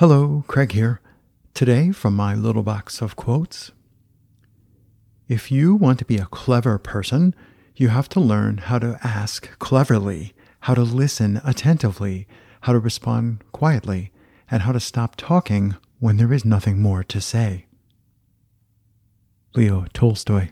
Hello, Craig here. Today, from my little box of quotes If you want to be a clever person, you have to learn how to ask cleverly, how to listen attentively, how to respond quietly, and how to stop talking when there is nothing more to say. Leo Tolstoy.